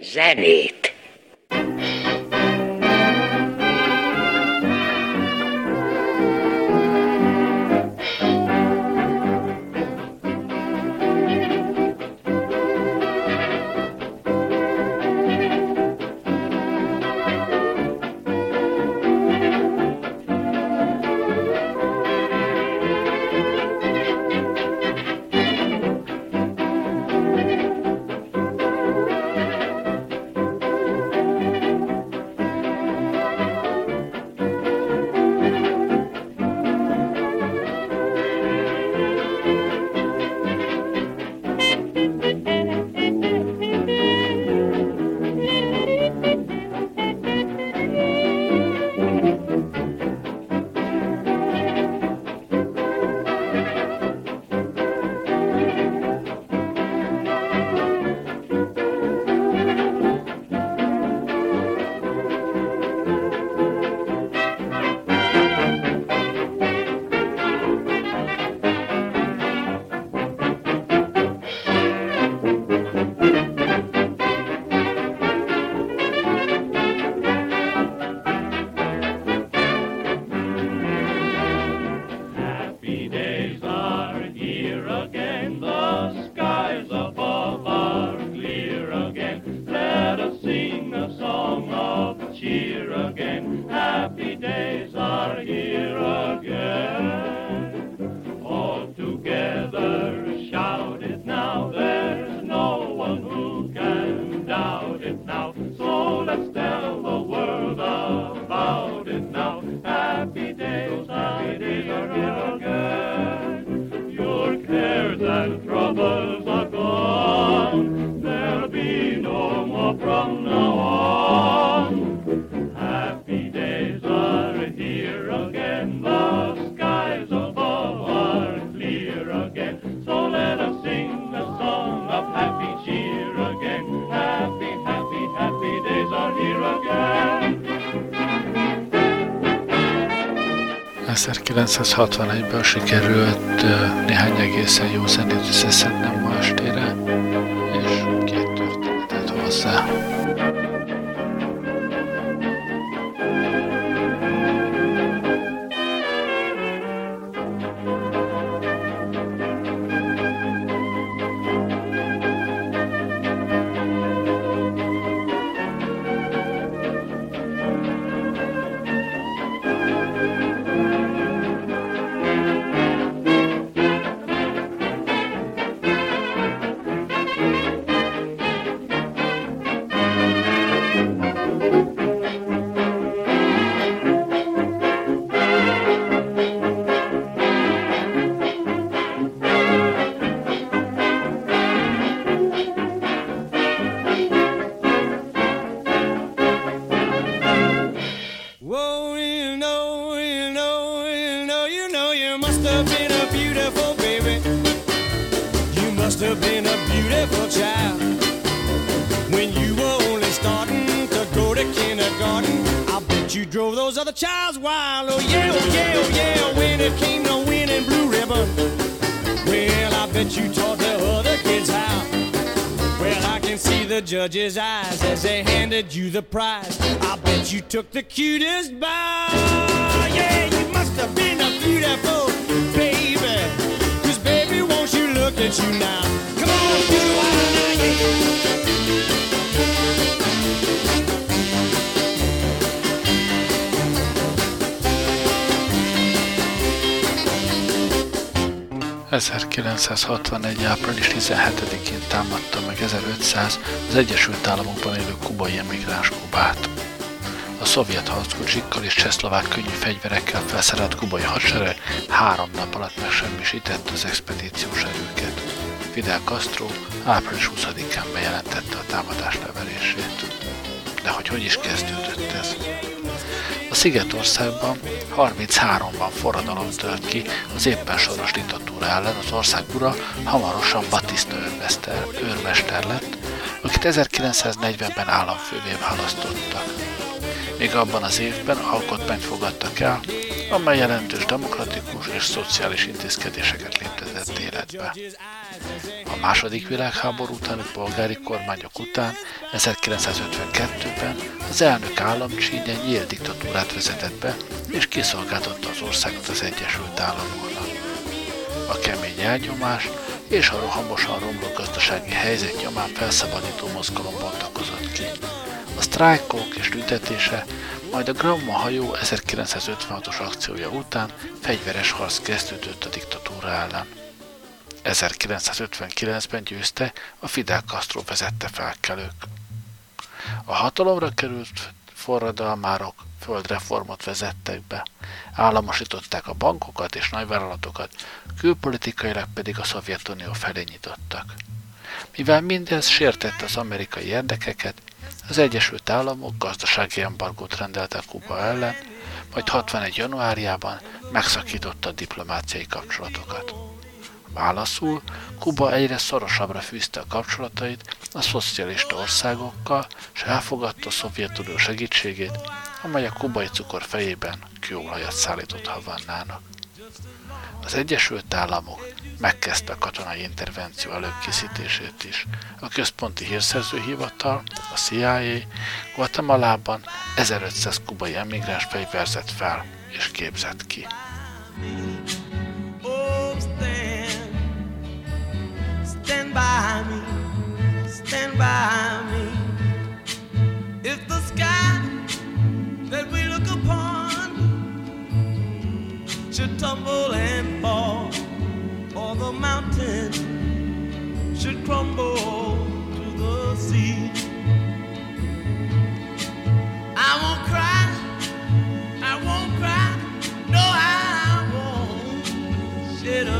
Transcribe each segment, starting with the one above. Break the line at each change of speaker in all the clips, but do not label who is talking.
zenét. It's.
...1961-ben sikerült néhány egészen jó zenét összeszednem wonderful child. When you were only
starting to go to kindergarten, I bet you drove those other childs wild. Oh yeah, oh yeah, oh yeah. When it came to winning blue ribbon, well I bet you taught the other kids how. Well I can see the judge's eyes as they handed you the prize. I bet you took the cutest bow. Yeah, you must have been a beautiful. At you now? Come on, do I now, yeah.
...1961. április 17-én támadta meg 1500 az Egyesült Államokban élő kubai emigráns Kubát. A szovjet harckocsikkal és csehszlovák könnyű fegyverekkel felszerelt kubai hadsereg három nap alatt megsemmisítette az expedíciós erőket. Fidel Castro április 20-án bejelentette a támadás leverését. De hogy hogy is kezdődött ez? A Szigetországban 33-ban forradalom tört ki az éppen soros diktatúra ellen, az ország ura hamarosan Batista őrmester, őrmester lett, akit 1940-ben államfővé választottak. Még abban az évben alkotmányt fogadtak el, amely jelentős demokratikus és szociális intézkedéseket léptetett léptetett életbe. A második világháború utáni polgári kormányok után 1952-ben az elnök állam Csínya nyílt diktatúrát vezetett be, és kiszolgáltatta az országot az Egyesült Államoknak. A kemény elnyomás és a rohamosan romló gazdasági helyzet nyomán felszabadító mozgalom bontakozott ki. A sztrájkok és tüntetése, majd a Gramma hajó 1956-os akciója után fegyveres harc kezdődött a diktatúra ellen. 1959-ben győzte a Fidel Castro vezette felkelők. A hatalomra került forradalmárok földreformot vezettek be. Államosították a bankokat és nagyvállalatokat, külpolitikailag pedig a Szovjetunió felé nyitottak. Mivel mindez sértette az amerikai érdekeket, az Egyesült Államok gazdasági embargót rendelte Kuba ellen, majd 61. januárjában megszakította a diplomáciai kapcsolatokat. Válaszul Kuba egyre szorosabbra fűzte a kapcsolatait a szocialista országokkal, és elfogadta a Szovjetunió segítségét, amely a kubai cukor fejében kőolajat szállított Havannának. Az Egyesült Államok megkezdte a katonai intervenció előkészítését is. A Központi Hírszerző Hivatal, a CIA Guatemalában 1500 kubai emigráns fegyverzett fel és képzett ki. By me, stand by me. If the sky that we look upon should tumble and fall, or the mountain should crumble to the sea. I won't cry, I won't cry, no, I won't shed a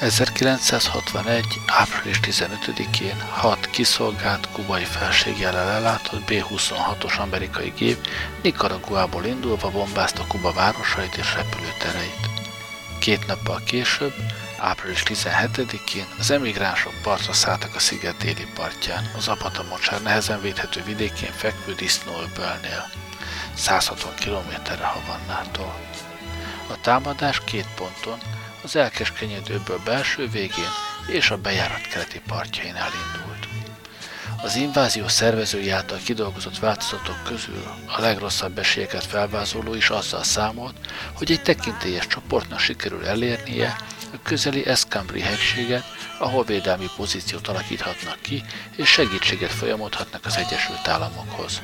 1961. április 15-én hat kiszolgált kubai felségjellel ellátott B-26-os amerikai gép Nicaraguából indulva bombázta Kuba városait és repülőtereit. Két nappal később, április 17-én az emigránsok partra szálltak a sziget déli partján, az Apata mocsár nehezen védhető vidékén fekvő disznóöbölnél, 160 kilométerre Havannától. A támadás két ponton, az elkeskenyedőből belső végén és a bejárat keleti partjain elindult. Az invázió szervezői által kidolgozott változatok közül a legrosszabb esélyeket felvázoló is azzal számolt, hogy egy tekintélyes csoportnak sikerül elérnie a közeli Escambri hegységet, ahol védelmi pozíciót alakíthatnak ki, és segítséget folyamodhatnak az Egyesült Államokhoz.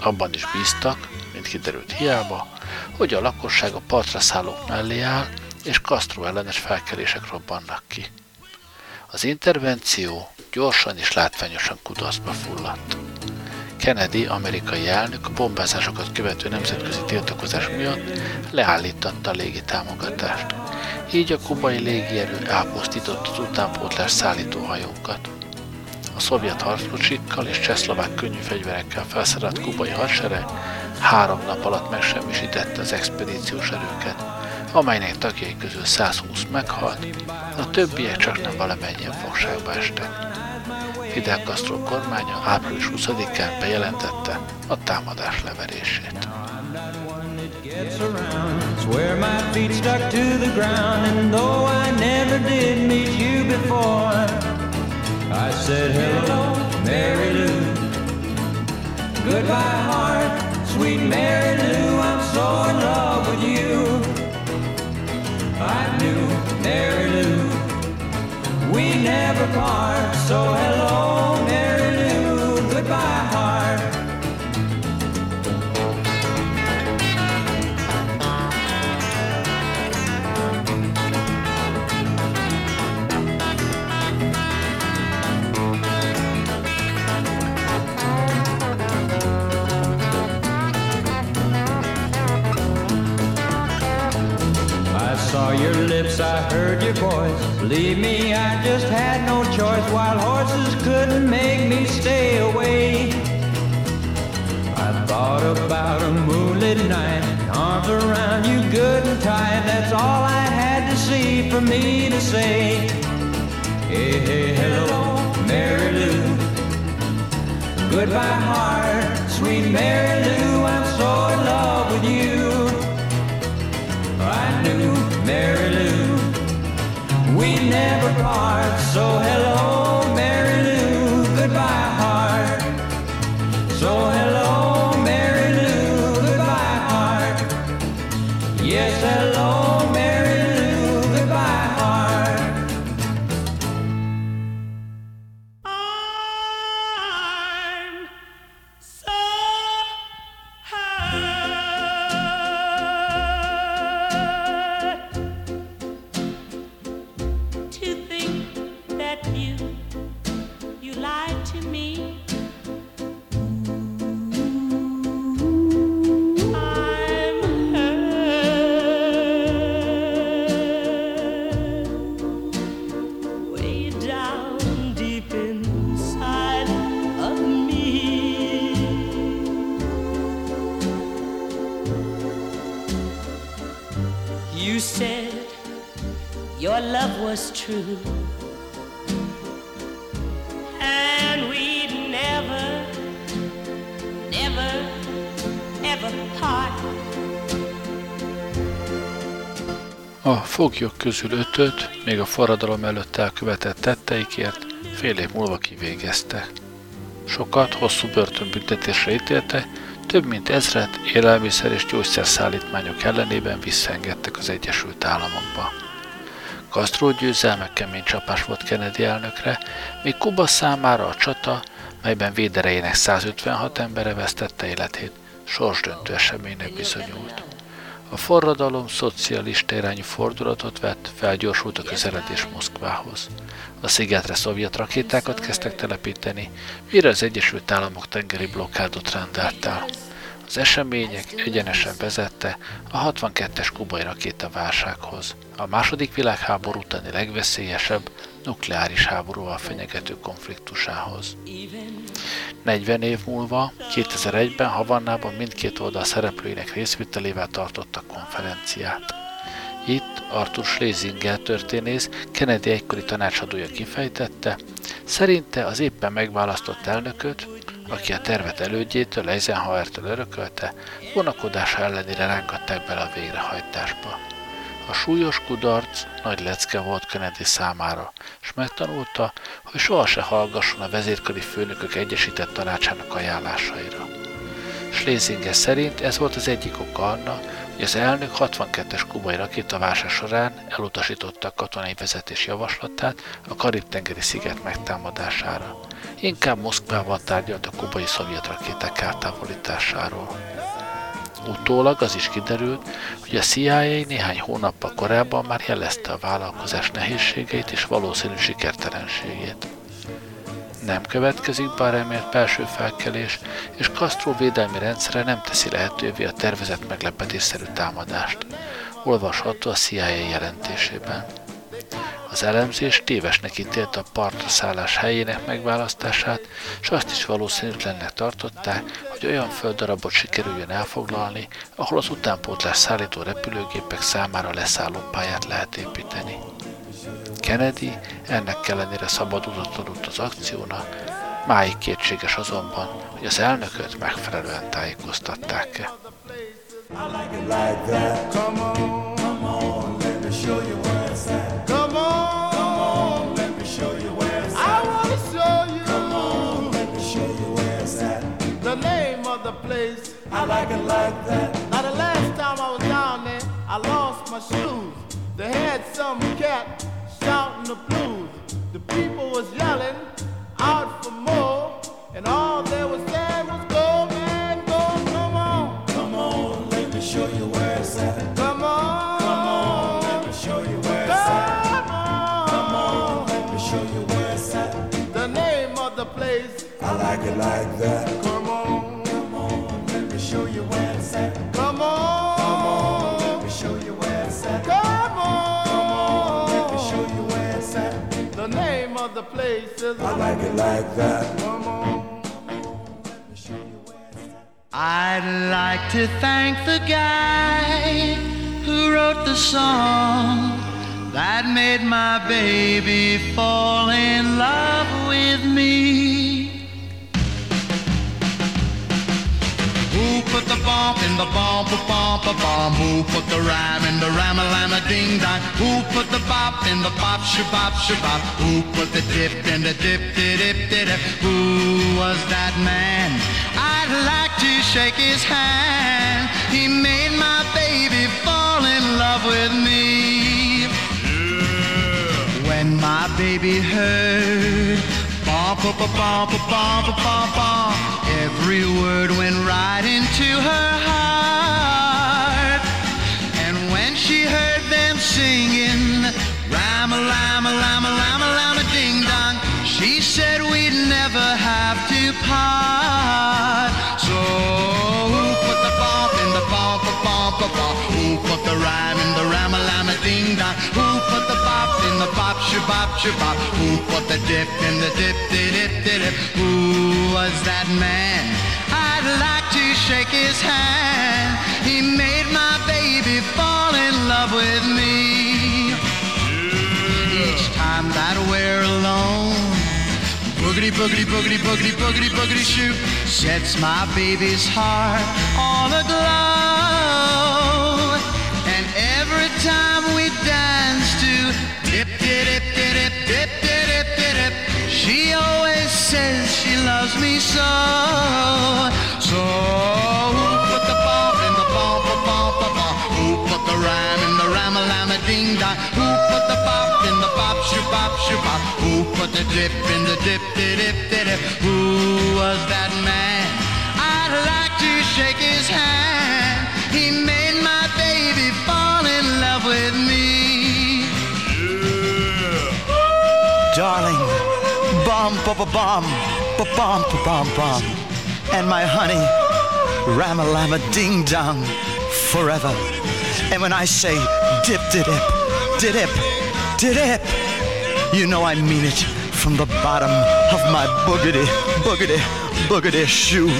Abban is bíztak, mint kiderült hiába, hogy a lakosság a partra szállók mellé áll, és Castro ellenes felkelések robbannak ki. Az intervenció gyorsan és látványosan kudarcba fulladt. Kennedy, amerikai elnök a bombázásokat követő nemzetközi tiltakozás miatt leállítatta a légitámogatást. Így a kubai légierő elpusztította az utánpótlás szállítóhajókat. A szovjet harckocsikkal és csehszlovák könnyű fegyverekkel felszerelt kubai hadsereg három nap alatt megsemmisítette az expedíciós erőket, amelynek tagjai közül 120 meghalt, a többiek csak nem valamennyien fogságba estek. Fidel Castro kormánya április 20-án bejelentette a támadás leverését. I said hello Mary Lou Goodbye heart sweet Mary Lou I'm so in love with you I knew Mary Lou. We never part so hello Mary
lips, I heard your voice. Believe me, I just had no choice. Wild horses couldn't make me stay away. I thought about a moonlit night, arms around you good and tight. That's all I had to see for me to say. Hey, hey, hello, Mary Lou. Goodbye, heart, sweet Mary Lou. I'm so in love with you. I knew Mary Lou. We never part, so hello,
foglyok közül ötöt, még a forradalom előtt elkövetett tetteikért fél év múlva kivégezte. Sokat hosszú börtönbüntetésre ítélte, több mint ezret élelmiszer és gyógyszerszállítmányok ellenében visszaengedtek az Egyesült Államokba. Castro győzelme kemény csapás volt Kennedy elnökre, míg Kuba számára a csata, melyben véderejének 156 embere vesztette életét, sorsdöntő eseménynek bizonyult. A forradalom szocialista irányú fordulatot vett, felgyorsult a közeledés Moszkvához. A szigetre szovjet rakétákat kezdtek telepíteni, mire az Egyesült Államok tengeri blokkádot rendelt el. Az események egyenesen vezette a 62-es kubai rakétaválsághoz, a második világháború utáni legveszélyesebb nukleáris háborúval fenyegető konfliktusához. 40 év múlva, 2001-ben Havannában mindkét oldal szereplőinek részvételével tartottak konferenciát. Itt Arthur Schlesinger történész, Kennedy egykori tanácsadója kifejtette, szerinte az éppen megválasztott elnököt, aki a tervet elődjétől, Eisenhower-től örökölte, vonakodása ellenére rángatták bele a végrehajtásba. A súlyos kudarc nagy lecke volt Kennedy számára, és megtanulta, hogy soha se hallgasson a vezérkari főnökök egyesített tanácsának ajánlásaira. Schlesinger szerint ez volt az egyik oka annak, hogy az elnök 62-es kubai rakétaválság során elutasította a katonai vezetés javaslatát a Karib-tengeri sziget megtámadására. Inkább Moszkvával tárgyalt a kubai szovjet rakéták eltávolításáról. Utólag az is kiderült, hogy a CIA néhány hónappal korábban már jelezte a vállalkozás nehézségeit és valószínű sikertelenségét. Nem következik a remélt belső felkelés, és Castro védelmi rendszere nem teszi lehetővé a tervezett meglepetésszerű támadást. Olvasható a CIA jelentésében. Az elemzés tévesnek ítélte a partra szállás helyének megválasztását, és azt is valószínűtlennek tartották, hogy olyan földdarabot sikerüljön elfoglalni, ahol az utánpótlás szállító repülőgépek számára leszállópályát lehet építeni. Kennedy ennek ellenére szabadulat adott az akciónak, máig kétséges azonban, hogy az elnököt megfelelően tájékoztatták-e.
I like it like that.
Now the last time I was down there, I lost my shoes. They had some cat shouting the blues. The people was yelling out for more, and all they was saying was go man, go, come on,
Come on, let me show you where it's at.
come on,
Come on, let me show you where it's at.
come on,
Come on, let me show you where it's at.
The name of the place.
I like it like that.
Face is
I like it like that.
Come on.
I'd like to thank the guy who wrote the song that made my baby fall in love with me. Put the bump in the bump a bump a bump? Who put the rhyme in the rhyme a lama ding dong? Who put the bop in the bop shabop shabop? Who put the dip in the dip dip dip dip? Who was that man? I'd like to shake his hand. He made my baby fall in love with me. Yeah. When my baby heard every word went right into her heart. And when she heard them singing, rama lama lama lama lama ding dong, she said we'd never have to part. So bump bump bump? Who put the rhyme in the rama lama ding dong? Who put the bop in the bop shabop shabop? Who put the dip in the dip dip dip dip? Who was that man? I'd like to shake his hand. He made my baby fall in love with me. Each time that we're alone, boogity boogity boogity boogity boogity boogity shoot sets my baby's heart all aglow. Loves so. Who put the bump in the bump bump bump? Who put the rhyme in the dong? Who put the bop in the bop shoop bop shoop bop? Who put the dip in the dip dip dip? Who was that man? I'd like to shake his hand. He made my baby fall in love with me. Yeah. Darling, bum ba ba Ba bum ba-bom, And my honey, ram-a-lama, ding-dong, forever. And when I say dip-dip-dip, dip-dip, you know I mean it from the bottom of my boogity, boogity, boogity shoe.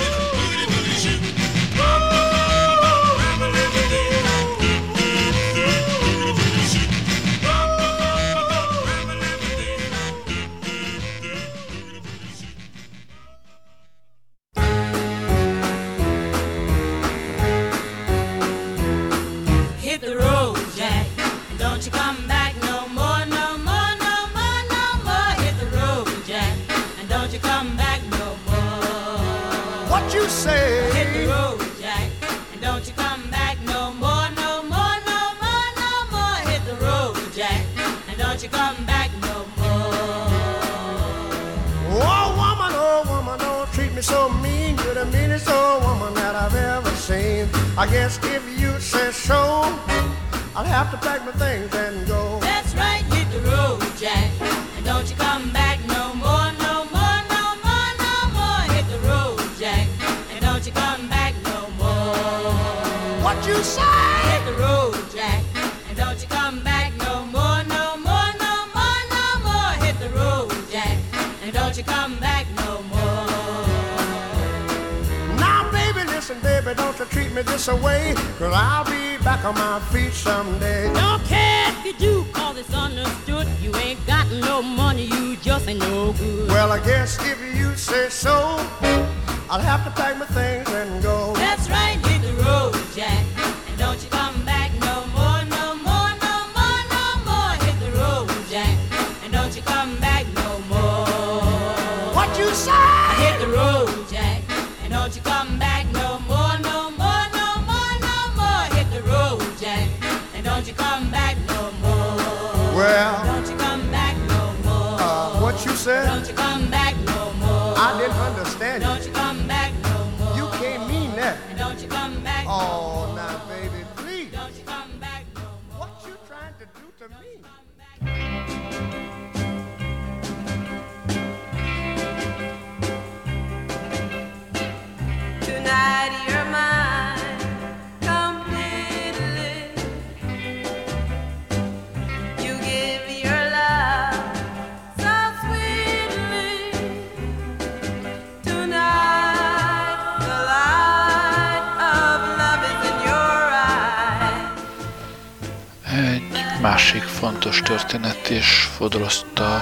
Fontos történet is fodrozta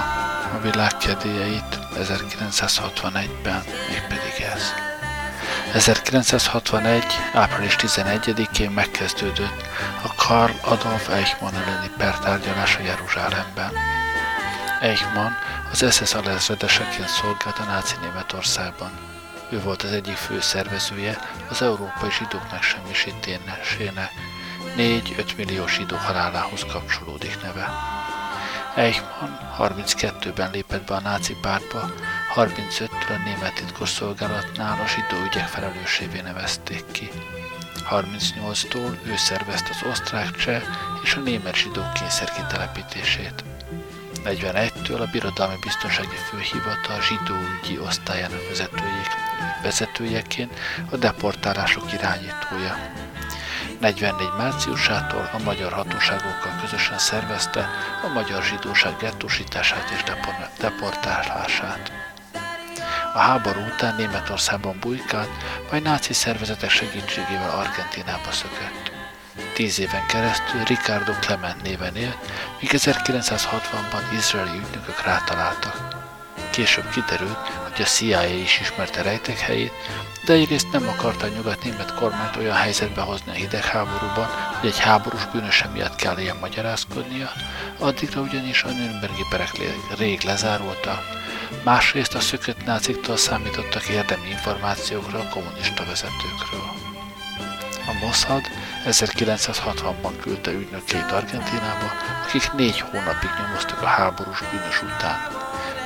a világ kedélyeit 1961-ben, mégpedig ez. 1961. április 11-én megkezdődött a Karl Adolf Eichmann elleni pertárgyalás a Jeruzsálemben. Eichmann az SS alezredeseként szolgált a náci Németországban. Ő volt az egyik fő szervezője az európai zsidók megsemmisítésének. 4-5 millió zsidó halálához kapcsolódik neve. Eichmann 32-ben lépett be a náci pártba, 35-től a német titkosszolgálatnál a zsidó ügyek felelősévé nevezték ki. 38-tól ő szervezte az osztrák, cseh és a német zsidók kényszerkitelepítését. 41-től a Birodalmi Biztonsági Főhivatal zsidóügyi osztályának vezetőjeként a deportálások irányítója. 44 márciusától a magyar hatóságokkal közösen szervezte a magyar zsidóság gettósítását és deportálását. A háború után Németországban bujkált, majd náci szervezetek segítségével Argentinába szökött. Tíz éven keresztül Ricardo Clement néven élt, míg 1960-ban izraeli ügynökök rátaláltak. Később kiderült, hogy a CIA is ismerte rejtek helyét, de egyrészt nem akarta a nyugat-német kormányt olyan helyzetbe hozni a hidegháborúban, hogy egy háborús bűnöse miatt kell ilyen magyarázkodnia, addigra ugyanis a Nürnbergi perek rég lezárulta, másrészt a szökött náciktól számítottak érdemi információkra a kommunista vezetőkről. A Mossad 1960-ban küldte ügynökét Argentinába, akik négy hónapig nyomoztak a háborús bűnös után.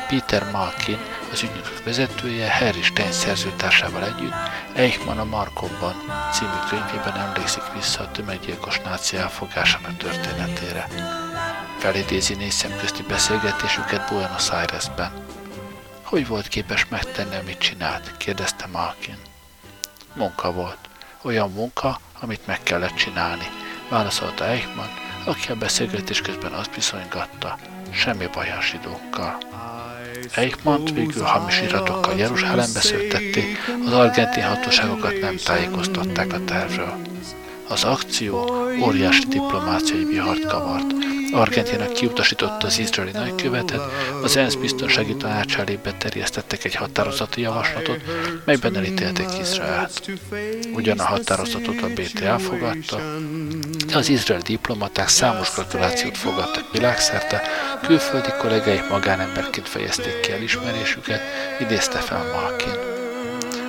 Peter Malkin, az ügynökök vezetője, Harry Stein szerzőtársával együtt Eichmann a Markovban című könyvében emlékszik vissza a tömeggyilkos náci elfogásának történetére. Felidézi négy szemközti beszélgetésüket Buenos Airesben. Hogy volt képes megtenni, amit csinált? kérdezte Malkin. Munka volt. Olyan munka, amit meg kellett csinálni, válaszolta Eichmann, aki a beszélgetés közben azt bizonygatta, semmi baj a zsidókkal. Eichmann végül hamis iratokkal Jeruzsálembe szöktették, az argentin hatóságokat nem tájékoztatták a tervről. Az akció óriási diplomáciai vihart kavart. Argentina kiutasította az izraeli nagykövetet, az ENSZ biztonsági tanács elé beterjesztettek egy határozati javaslatot, melyben elítélték Izraelt. Ugyan a határozatot a BT elfogadta, az izraeli diplomaták számos gratulációt fogadtak világszerte, külföldi kollégáik magánemberként fejezték ki elismerésüket, idézte fel Malkin.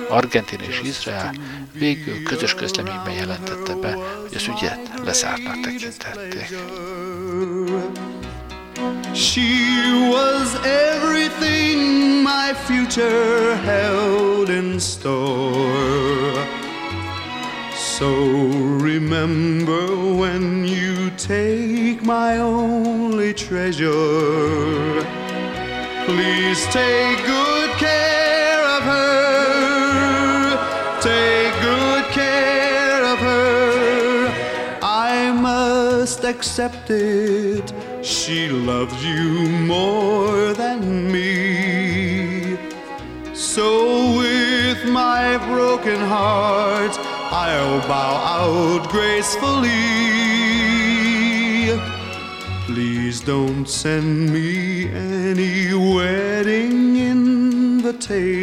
Argentina és Izrael végül közös közleményben jelentette be, hogy az ügyet lezártnak tekintették.
She was everything my future held in store. So remember when you take my only treasure, please take good care of her. Take good care of her. I must accept it. She loves you more than me. So with my broken heart, I'll bow out gracefully. Please don't send me any wedding invitation.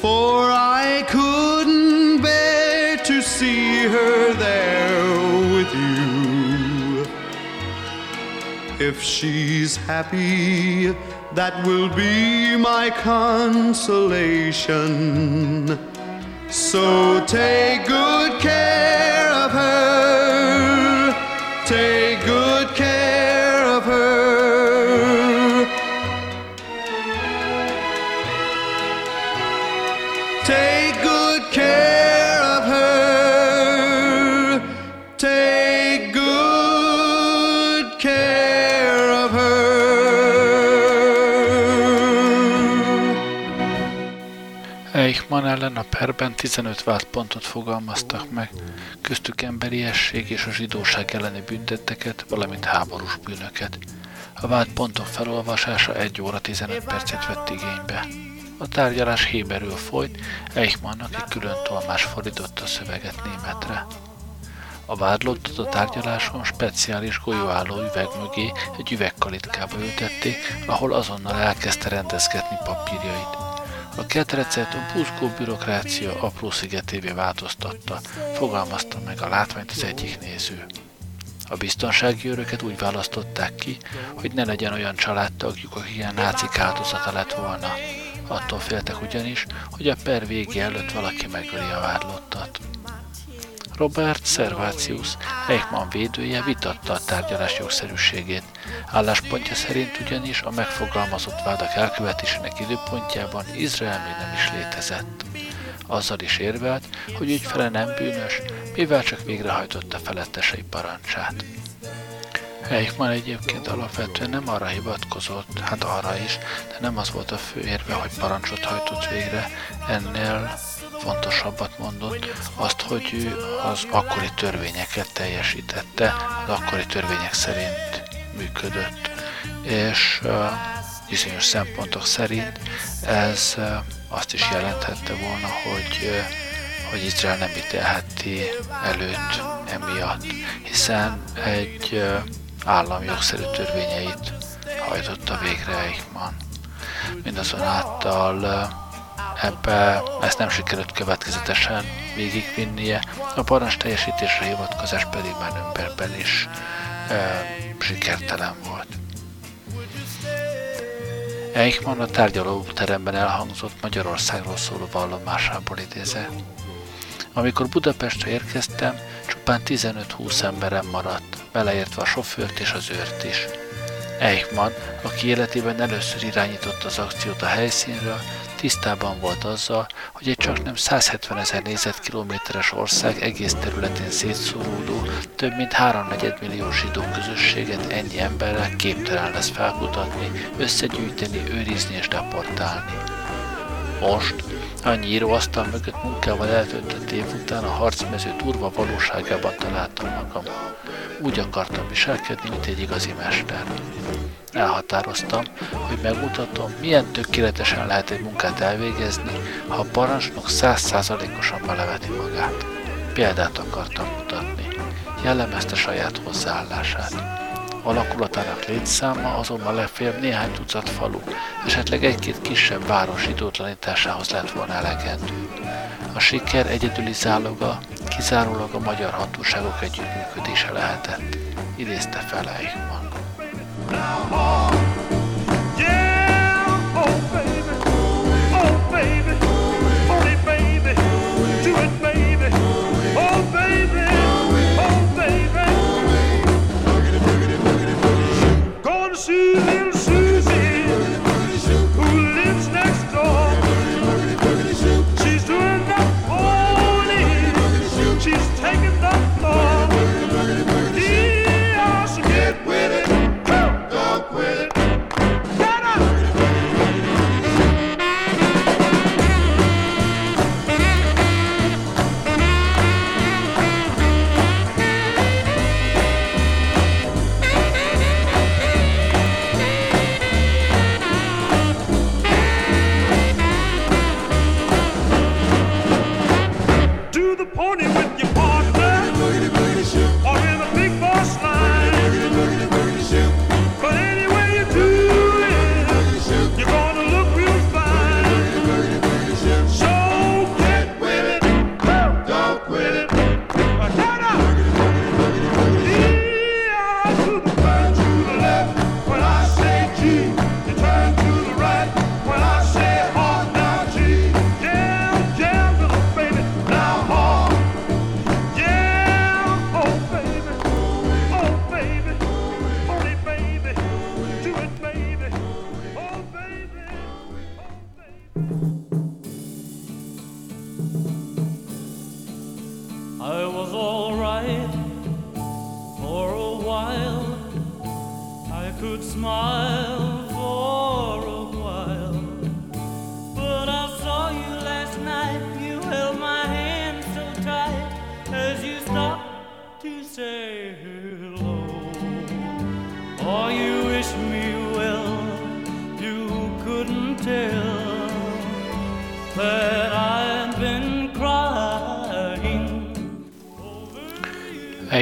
For I couldn't bear to see her there with you. If she's happy, that will be my consolation. So take good care of her. Take
Ellen a perben 15 vádpontot fogalmaztak meg, köztük emberiesség és a zsidóság elleni büntetteket, valamint háborús bűnöket. A vádpontok felolvasása 1 óra 15 percet vett igénybe. A tárgyalás héberül folyt, Eichmannnak egy külön tolmás fordította a szöveget németre. A vádlottat a tárgyaláson speciális golyóálló üveg mögé egy üvegkalitkába ültették, ahol azonnal elkezdte rendezgetni papírjait. A ketrecet a buzgó bürokrácia apró szigetévé változtatta, fogalmazta meg a látványt az egyik néző. A biztonsági őröket úgy választották ki, hogy ne legyen olyan családtagjuk, aki ilyen nácik áldozata lett volna. Attól féltek ugyanis, hogy a per vége előtt valaki megöli a vádlottat. Robert Servatius, Eichmann védője vitatta a tárgyalás jogszerűségét. Álláspontja szerint ugyanis a megfogalmazott vádak elkövetésének időpontjában Izrael még nem is létezett. Azzal is érvelt, hogy ügyfele nem bűnös, mivel csak végrehajtotta felettesei parancsát. Eichmann egyébként alapvetően nem arra hivatkozott, hát arra is, de nem az volt a fő érve, hogy parancsot hajtott végre, ennél fontosabbat mondott, azt, hogy ő az akkori törvényeket teljesítette, az akkori törvények szerint működött. És bizonyos szempontok szerint ez azt is jelenthette volna, hogy, hogy Izrael nem ítélheti előtt emiatt, hiszen egy állam jogszerű törvényeit hajtotta végre Eichmann. Mindazonáltal ebbe ezt nem sikerült következetesen végigvinnie, a parancs teljesítésre hivatkozás pedig már Nürnbergben is e, sikertelen volt. Eichmann a tárgyalóteremben elhangzott Magyarországról szóló vallomásából idéze. Amikor Budapestre érkeztem, csupán 15-20 emberem maradt, beleértve a sofőrt és az őrt is. Eichmann, aki életében először irányította az akciót a helyszínről, tisztában volt azzal, hogy egy csak nem 170 ezer négyzetkilométeres ország egész területén szétszóródó, több mint 3,4 millió zsidó közösséget ennyi emberrel képtelen lesz felkutatni, összegyűjteni, őrizni és deportálni. Most, annyi íróasztal mögött munkával eltöltött év után a harcmező durva valóságában találtam magam. Úgy akartam viselkedni, mint egy igazi mester. Elhatároztam, hogy megmutatom, milyen tökéletesen lehet egy munkát elvégezni, ha a parancsnok százszázalékosan beleveti magát. Példát akartam mutatni. Jellemezte saját hozzáállását. Alakulatának létszáma azonban legfeljebb néhány tucat falu, esetleg egy-két kisebb város idótlanításához lett volna elegendő. A siker egyedüli záloga kizárólag a magyar hatóságok együttműködése lehetett, idézte fel Eichmann. I was alright for a while. I could smile.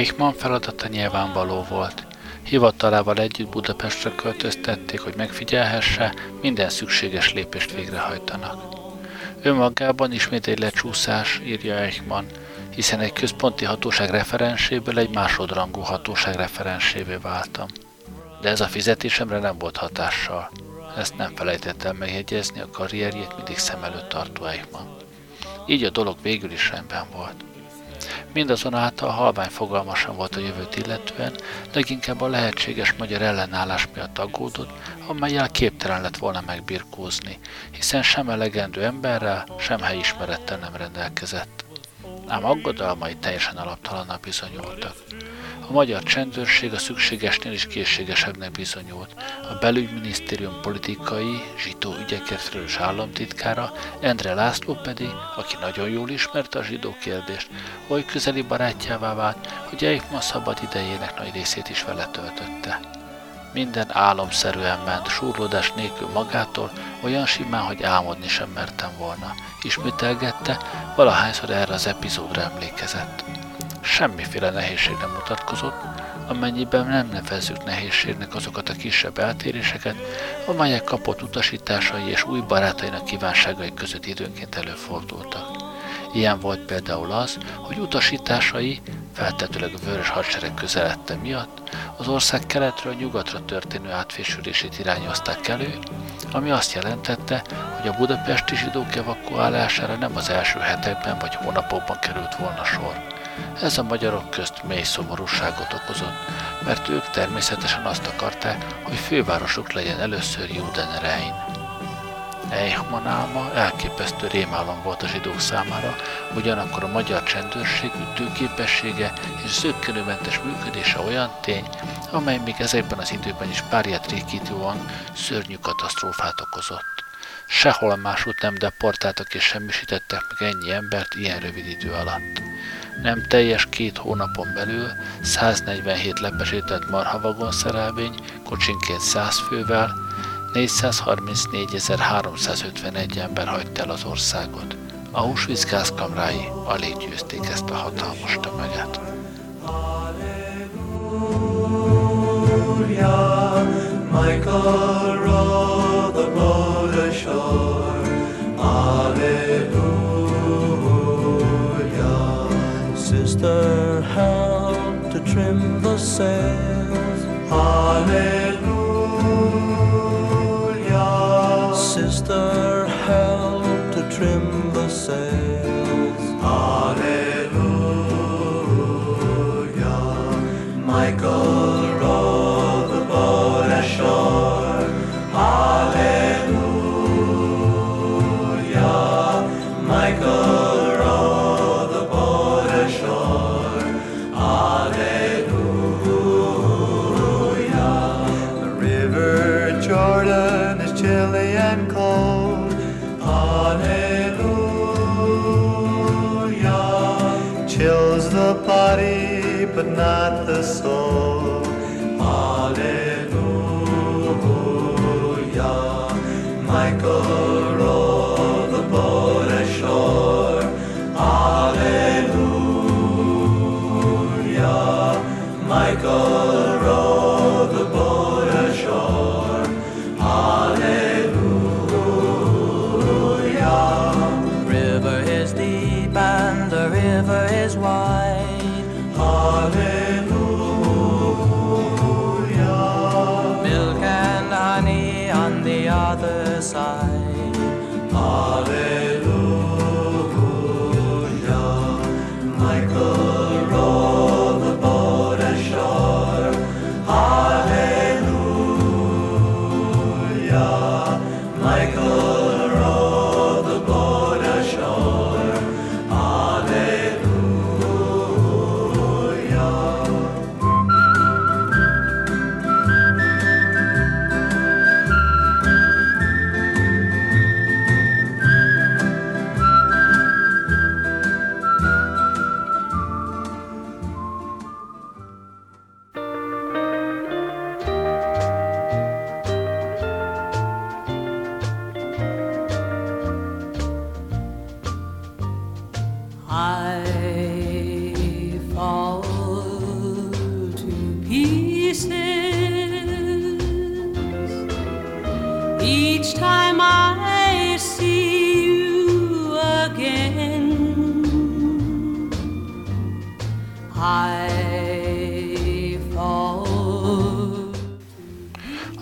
Eichmann feladata nyilvánvaló volt. Hivatalával együtt Budapestre költöztették, hogy megfigyelhesse, minden szükséges lépést végrehajtanak. Önmagában ismét egy lecsúszás, írja Eichmann, hiszen egy központi hatóság referenséből egy másodrangú hatóság referensévé váltam. De ez a fizetésemre nem volt hatással. Ezt nem felejtett el megjegyezni a karrierjét mindig szem előtt tartó Eichmann. Így a dolog végül is rendben volt. Mindazonáltal halvány fogalmasan volt a jövőt illetően, leginkább a lehetséges magyar ellenállás miatt aggódott, amelyel képtelen lett volna megbirkózni, hiszen sem elegendő emberrel, sem helyismerettel nem rendelkezett. Ám aggodalmai teljesen alaptalanak bizonyultak. A magyar csendőrség a szükségesnél is készségesebbnek bizonyult. A belügyminisztérium politikai, zsidó ügyekért felelős államtitkára, Endre László pedig, aki nagyon jól ismerte a zsidó kérdést, oly közeli barátjává vált, hogy Eichmann szabad idejének nagy részét is vele töltötte. Minden álomszerűen ment, súrlódás nélkül magától, olyan simán, hogy álmodni sem mertem volna. Ismételgette, valahányszor erre az epizódra emlékezett semmiféle nehézség nem mutatkozott, amennyiben nem nevezzük nehézségnek azokat a kisebb eltéréseket, amelyek kapott utasításai és új barátainak kívánságai között időnként előfordultak. Ilyen volt például az, hogy utasításai, feltetőleg a vörös hadsereg közeledte miatt, az ország keletről nyugatra történő átfésülését irányozták elő, ami azt jelentette, hogy a budapesti zsidók evakuálására nem az első hetekben vagy hónapokban került volna sor. Ez a magyarok közt mély szomorúságot okozott, mert ők természetesen azt akarták, hogy fővárosuk legyen először Judenrein. Eichmann álma elképesztő rémálom volt a zsidók számára, ugyanakkor a magyar csendőrség ütőképessége és zöggenőmentes működése olyan tény, amely még ezekben az időben is párját rékítően szörnyű katasztrófát okozott. Sehol másút nem deportáltak és semmisítettek meg ennyi embert ilyen rövid idő alatt nem teljes két hónapon belül 147 lepesített marhavagon szerelvény, kocsinként 100 fővel, 434.351 ember hagyta el az országot. Auschwitz gázkamrái alig győzték ezt a hatalmas tömeget. Michael rowed
sister help to trim the sails. Hallelujah. Sister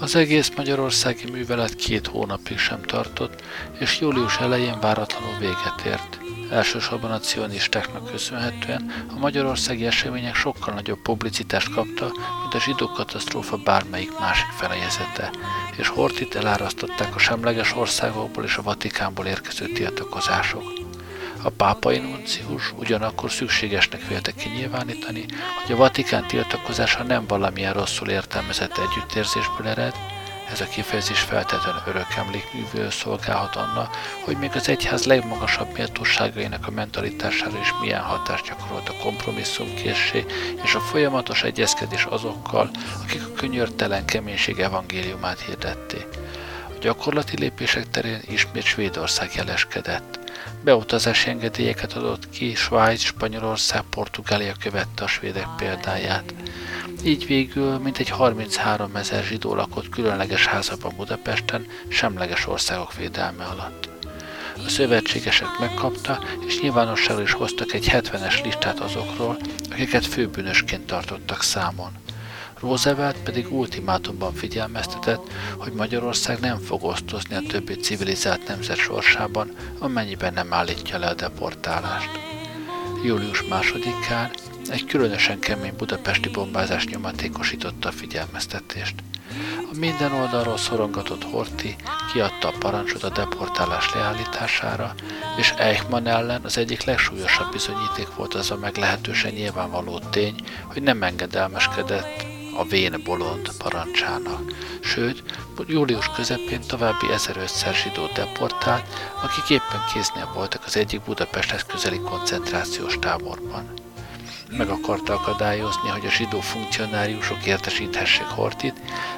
Az egész magyarországi művelet két hónapig sem tartott, és július elején váratlanul véget ért. Elsősorban a cionistáknak köszönhetően a magyarországi események sokkal nagyobb publicitást kapta, mint a zsidó katasztrófa bármelyik másik felejezete, és Hortit elárasztották a semleges országokból és a Vatikánból érkező tiltakozások. A pápai nuncius ugyanakkor szükségesnek vélte kinyilvánítani, hogy a Vatikán tiltakozása nem valamilyen rosszul értelmezett együttérzésből ered, ez a kifejezés feltétlenül örök emlékművő szolgálhat annak, hogy még az egyház legmagasabb méltóságainak a mentalitására is milyen hatást gyakorolt a kompromisszumkészség és a folyamatos egyezkedés azokkal, akik a könyörtelen keménység evangéliumát hirdették. A gyakorlati lépések terén ismét Svédország jeleskedett. Beutazási engedélyeket adott ki, Svájc, Spanyolország, Portugália követte a svédek példáját. Így végül mintegy 33 ezer zsidó lakott különleges házakban Budapesten, semleges országok védelme alatt. A szövetségesek megkapta, és nyilvánosságra is hoztak egy 70-es listát azokról, akiket főbűnösként tartottak számon. Roosevelt pedig ultimátumban figyelmeztetett, hogy Magyarország nem fog osztozni a többi civilizált nemzet sorsában, amennyiben nem állítja le a deportálást. Július másodikán egy különösen kemény budapesti bombázás nyomatékosította a figyelmeztetést. A minden oldalról szorongatott Horti kiadta a parancsot a deportálás leállítására, és Eichmann ellen az egyik legsúlyosabb bizonyíték volt az a meglehetősen nyilvánvaló tény, hogy nem engedelmeskedett a vén bolond parancsának. Sőt, július közepén további 1500 zsidó deportált, akik éppen kéznél voltak az egyik Budapesthez közeli koncentrációs táborban meg akarta akadályozni, hogy a zsidó funkcionáriusok értesíthessék Hortit,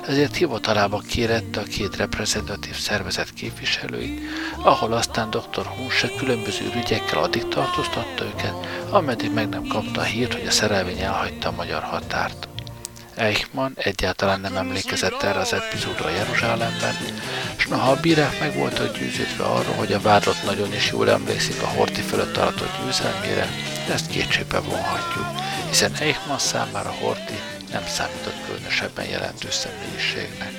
ezért hivatalába kérette a két reprezentatív szervezet képviselőit, ahol aztán dr. Hunse különböző ügyekkel addig tartóztatta őket, ameddig meg nem kapta a hírt, hogy a szerelvény elhagyta a magyar határt. Eichmann egyáltalán nem emlékezett erre az epizódra Jeruzsálemben, és noha a bírák meg voltak győződve arról, hogy a vádlott nagyon is jól emlékszik a Horti fölött aratott győzelmére, ezt kétségbe vonhatjuk, hiszen Eichmann számára Horti nem számított különösebben jelentős személyiségnek.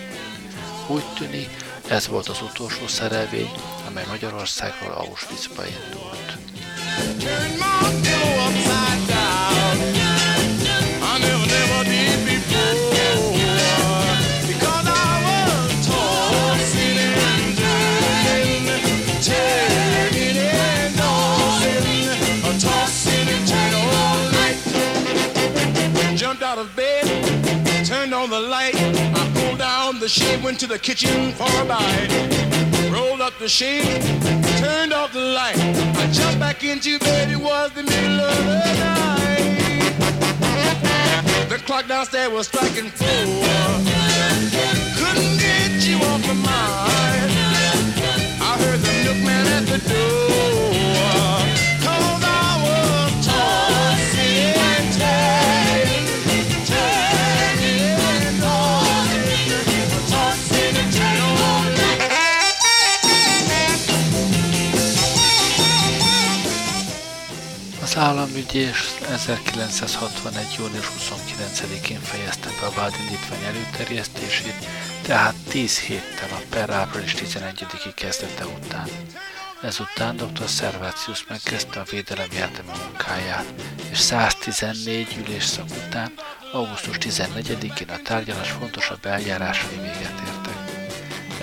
Úgy tűnik, ez volt az utolsó szerelvény, amely Magyarországról Auschwitzba indult.
Turn my upside down. Shade, went to the kitchen for a bite. Rolled up the shade, turned off the light. I jumped back into bed, it was the middle of the night. The clock downstairs was striking four. Couldn't get you off my mind. I heard the milkman at the door.
Az államügyész 1961. június 29-én fejezte be a vádindítvány előterjesztését, tehát 10 héttel a per április 11-i kezdete után. Ezután dr. Servatius megkezdte a védelem érdemi munkáját, és 114 ülésszak után, augusztus 14-én a tárgyalás fontosabb eljárásai véget értek.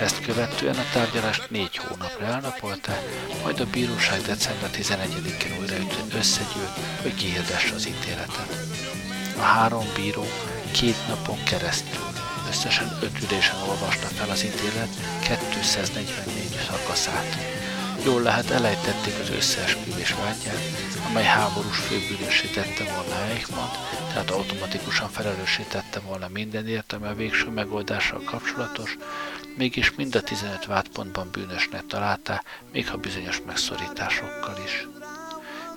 Ezt követően a tárgyalást négy hónapra elnapolták, majd a bíróság december 11-én újra összegyűlt, hogy kihirdesse az ítéletet. A három bíró két napon keresztül összesen öt ülésen olvasta fel az ítélet 244 szakaszát. Jól lehet elejtették az összeesküvés vágyát, amely háborús főbűnössé tette volna Eichmann, tehát automatikusan felelőssé tette volna mindenért, ami a végső megoldással kapcsolatos, mégis mind a 15 vádpontban bűnösnek találták, még ha bizonyos megszorításokkal is.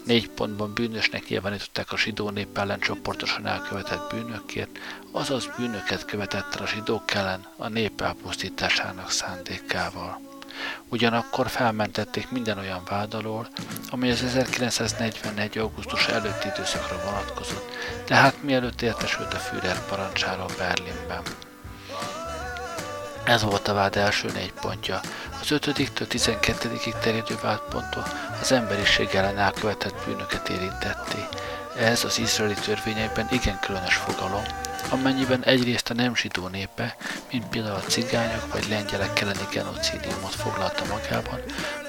Négy pontban bűnösnek nyilvánították a zsidó nép ellen csoportosan elkövetett bűnökért, azaz bűnöket követett a zsidók ellen a nép elpusztításának szándékával. Ugyanakkor felmentették minden olyan vád alól, amely az 1941. augusztus előtti időszakra vonatkozott, tehát mielőtt értesült a Führer parancsára Berlinben. Ez volt a vád első négy pontja. Az 5-től 12-ig terjedő vádponttól az emberiség ellen elkövetett bűnöket érintetté. Ez az izraeli törvényekben igen különös fogalom, amennyiben egyrészt a nem zsidó népe, mint például a cigányok vagy lengyelek elleni genocidiumot foglalta magában,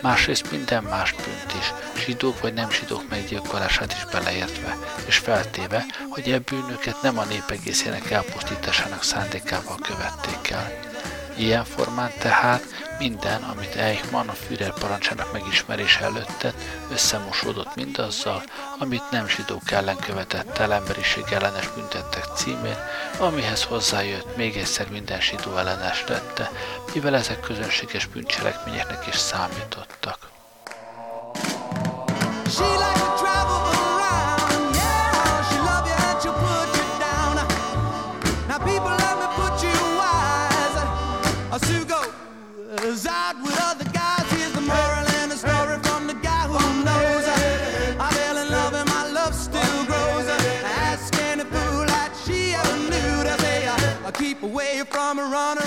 másrészt minden más bűnt is, zsidók vagy nem zsidók meggyilkolását is beleértve, és feltéve, hogy e bűnöket nem a nép egészének elpusztításának szándékával követték el. Ilyen formán tehát minden, amit Eichmann a Führer parancsának megismerése előtt tett, összemosódott mindazzal, amit nem zsidók ellen követett el emberiség ellenes büntettek címén, amihez hozzájött még egyszer minden zsidó ellenes tette, mivel ezek közönséges bűncselekményeknek is számítottak.
She run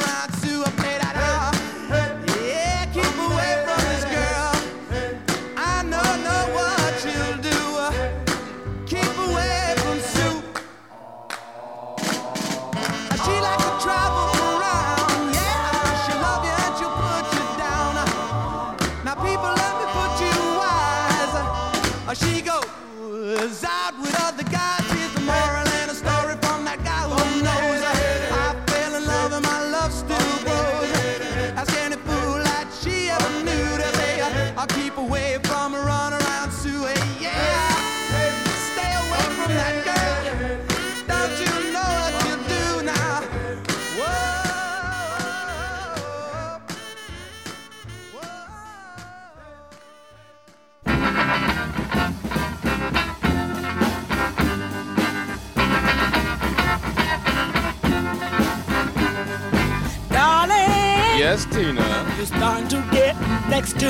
you're starting to get next to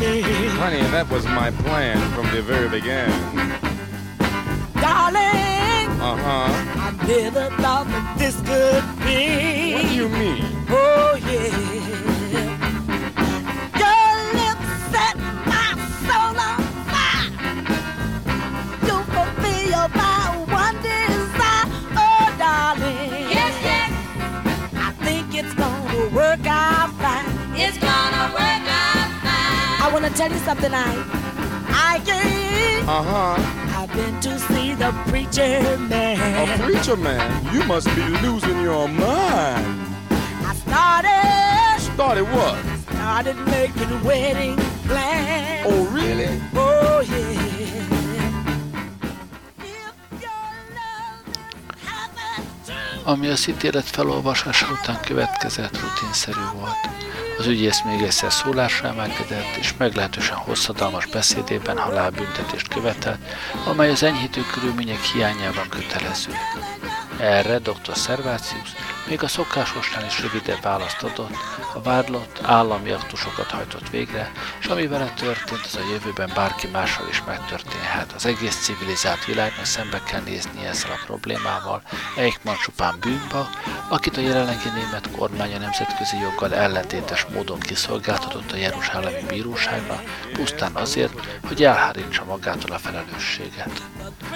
me.
Honey, that was my plan from the very beginning.
Darling,
Uh huh.
I never thought that this could be.
What do you mean?
Oh, yeah. Wanna tell you something, I, I ain't.
Uh huh.
I've been to see the preacher
A
man.
preacher man. You must be losing your mind.
I started,
Started what?
started making wedding plans.
Oh, really?
Oh yeah.
Ami az ítélet felolvasása után következett, rutinszerű volt. Az ügyész még egyszer szólásra emelkedett, és meglehetősen hosszadalmas beszédében halálbüntetést követelt, amely az enyhítő körülmények hiányában kötelező. Erre dr. Servácius még a szokásosnál is rövidebb választ adott, a vádlott állami aktusokat hajtott végre, és ami vele történt, az a jövőben bárki mással is megtörténhet. Az egész civilizált világnak szembe kell nézni ezzel a problémával. Eichmann csupán bűnba, akit a jelenlegi német kormány a nemzetközi joggal ellentétes módon kiszolgáltatott a Jeruzsálemi Bíróságra, pusztán azért, hogy elhárítsa magától a felelősséget.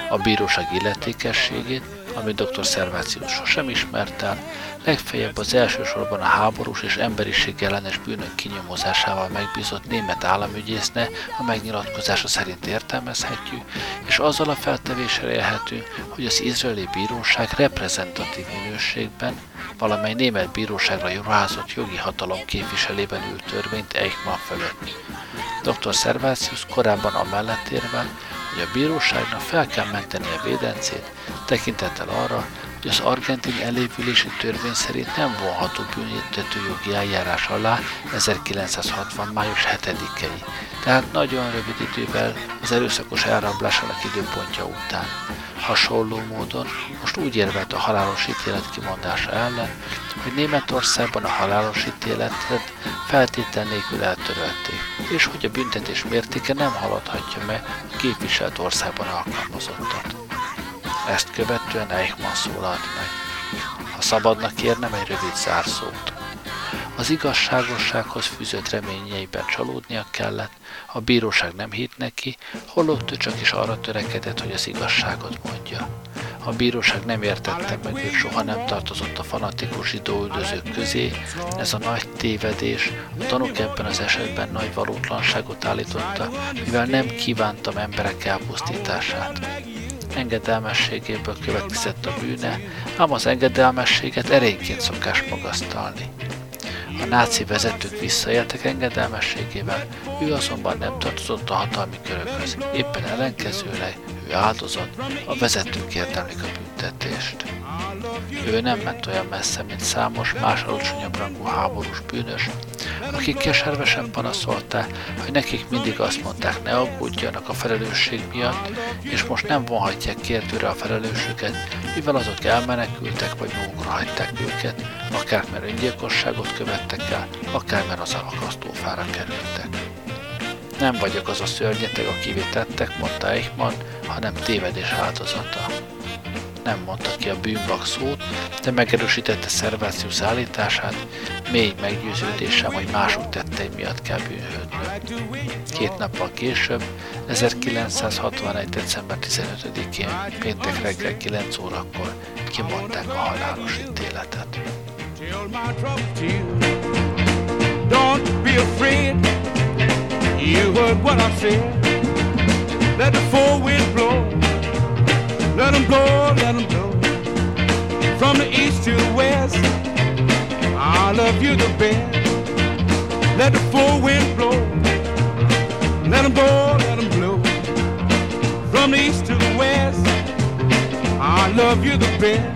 A bíróság illetékességét, amit dr. Szervácius sosem ismert el, legfeljebb az elsősorban a háborús és emberiség ellenes bűnök kinyomozásával megbízott német államügyészne a megnyilatkozása szerint értelmezhetjük, és azzal a feltevéssel élhető, hogy az izraeli bíróság reprezentatív minőségben valamely német bíróságra ruházott jogi hatalom képviselében ült törvényt Eichmann fölött. Dr. Servácius korábban amellett érvel, hogy a bíróságnak fel kell menteni a védencét, tekintettel arra, hogy az argentin elévülési törvény szerint nem vonható büntető jogi eljárás alá 1960. május 7-i, tehát nagyon rövid idővel az erőszakos elrablásának időpontja után. Hasonló módon most úgy érvelt a halálos ítélet kimondása ellen, hogy Németországban a halálos ítéletet feltétel nélkül eltörölték, és hogy a büntetés mértéke nem haladhatja meg a képviselt országban alkalmazottat. Ezt követően Eichmann szólalt meg. Ha szabadnak kérnem egy rövid zárszót. Az igazságossághoz fűzött reményeiben csalódnia kellett, a bíróság nem hitt neki, holott ő csak is arra törekedett, hogy az igazságot mondja. A bíróság nem értette meg, hogy soha nem tartozott a fanatikus zsidó üldözők közé, ez a nagy tévedés, a tanúk ebben az esetben nagy valótlanságot állította, mivel nem kívántam emberek elpusztítását. Engedelmességéből következett a bűne, ám az engedelmességet erényként szokás magasztalni. A náci vezetők visszaéltek engedelmességével, ő azonban nem tartozott a hatalmi körökhöz, éppen ellenkezőleg ő áldozott, a vezetők érdemlik a büntetést. Ő nem ment olyan messze, mint számos más alacsonyabb rangú háborús bűnös, akik keservesen panaszolták, hogy nekik mindig azt mondták, ne aggódjanak a felelősség miatt, és most nem vonhatják kérdőre a felelősséget, mivel azok elmenekültek, vagy magukra hagyták őket, akár mert öngyilkosságot követtek el, akár mert az akasztófára kerültek. Nem vagyok az a szörnyeteg, aki tettek, mondta Eichmann, hanem tévedés áldozata nem mondta ki a bűnbak szót, de megerősítette Szervácius állítását, mély meggyőződésem, hogy mások tettei miatt kell bűnhődnöm. Két nappal később, 1961. december 15-én, péntek reggel 9 órakor kimondták a halálos ítéletet. Heard what I said. Let the four winds blow. Let them blow, let them blow. From the east to the west, I love you the best. Let the full wind blow. Let them blow, let them blow. From the east to the west, I love you the best.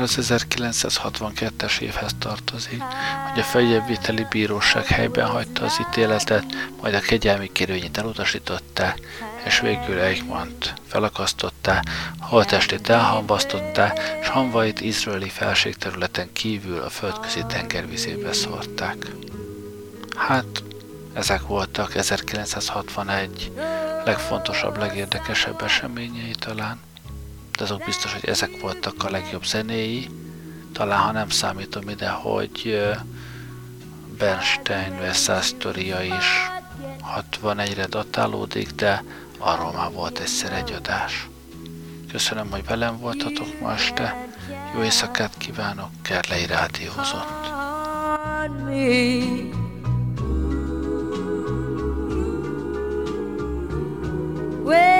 Már az 1962-es évhez tartozik, hogy a feljebbviteli bíróság helyben hagyta az ítéletet, majd a kegyelmi kérvényét elutasították, és végül Eichmann-t felakasztották, holtestét elhambasztották, és hamvait izraeli felségterületen kívül a földközi tengervizébe szórták. Hát, ezek voltak 1961 legfontosabb, legérdekesebb eseményei talán. De azok biztos, hogy ezek voltak a legjobb zenéi. Talán, ha nem számítom ide, hogy Bernstein Side Story-ja is 61-re datálódik, de arról már volt egyszer egy adás. Köszönöm, hogy velem voltatok ma este. Jó éjszakát kívánok, Kerlei Rádiózott.
me.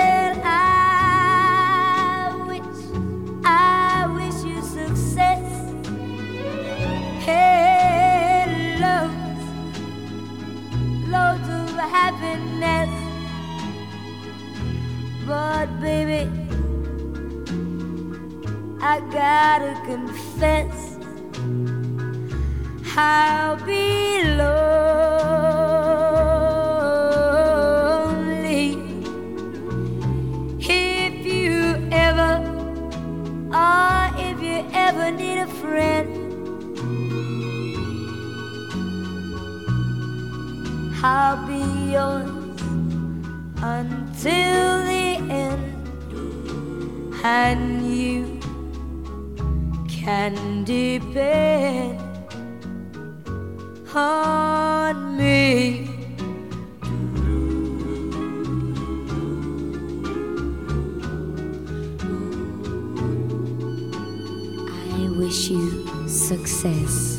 But baby, I gotta confess. I'll be lonely if you ever, or if you ever need a friend. I'll be yours until and you can depend on me. I wish you success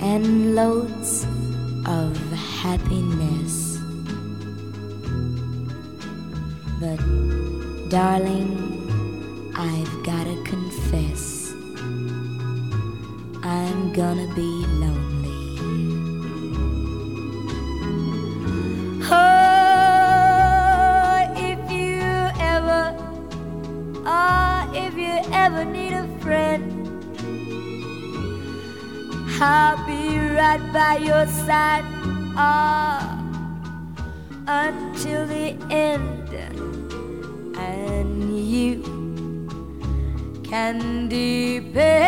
and loads of happiness. But, darling, I've gotta confess. I'm gonna be lonely. Oh, if you ever, oh, if you ever need a friend, I'll be right by your side, oh, until the end, and depend.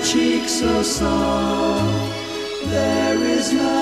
Cheek so soft. There is nothing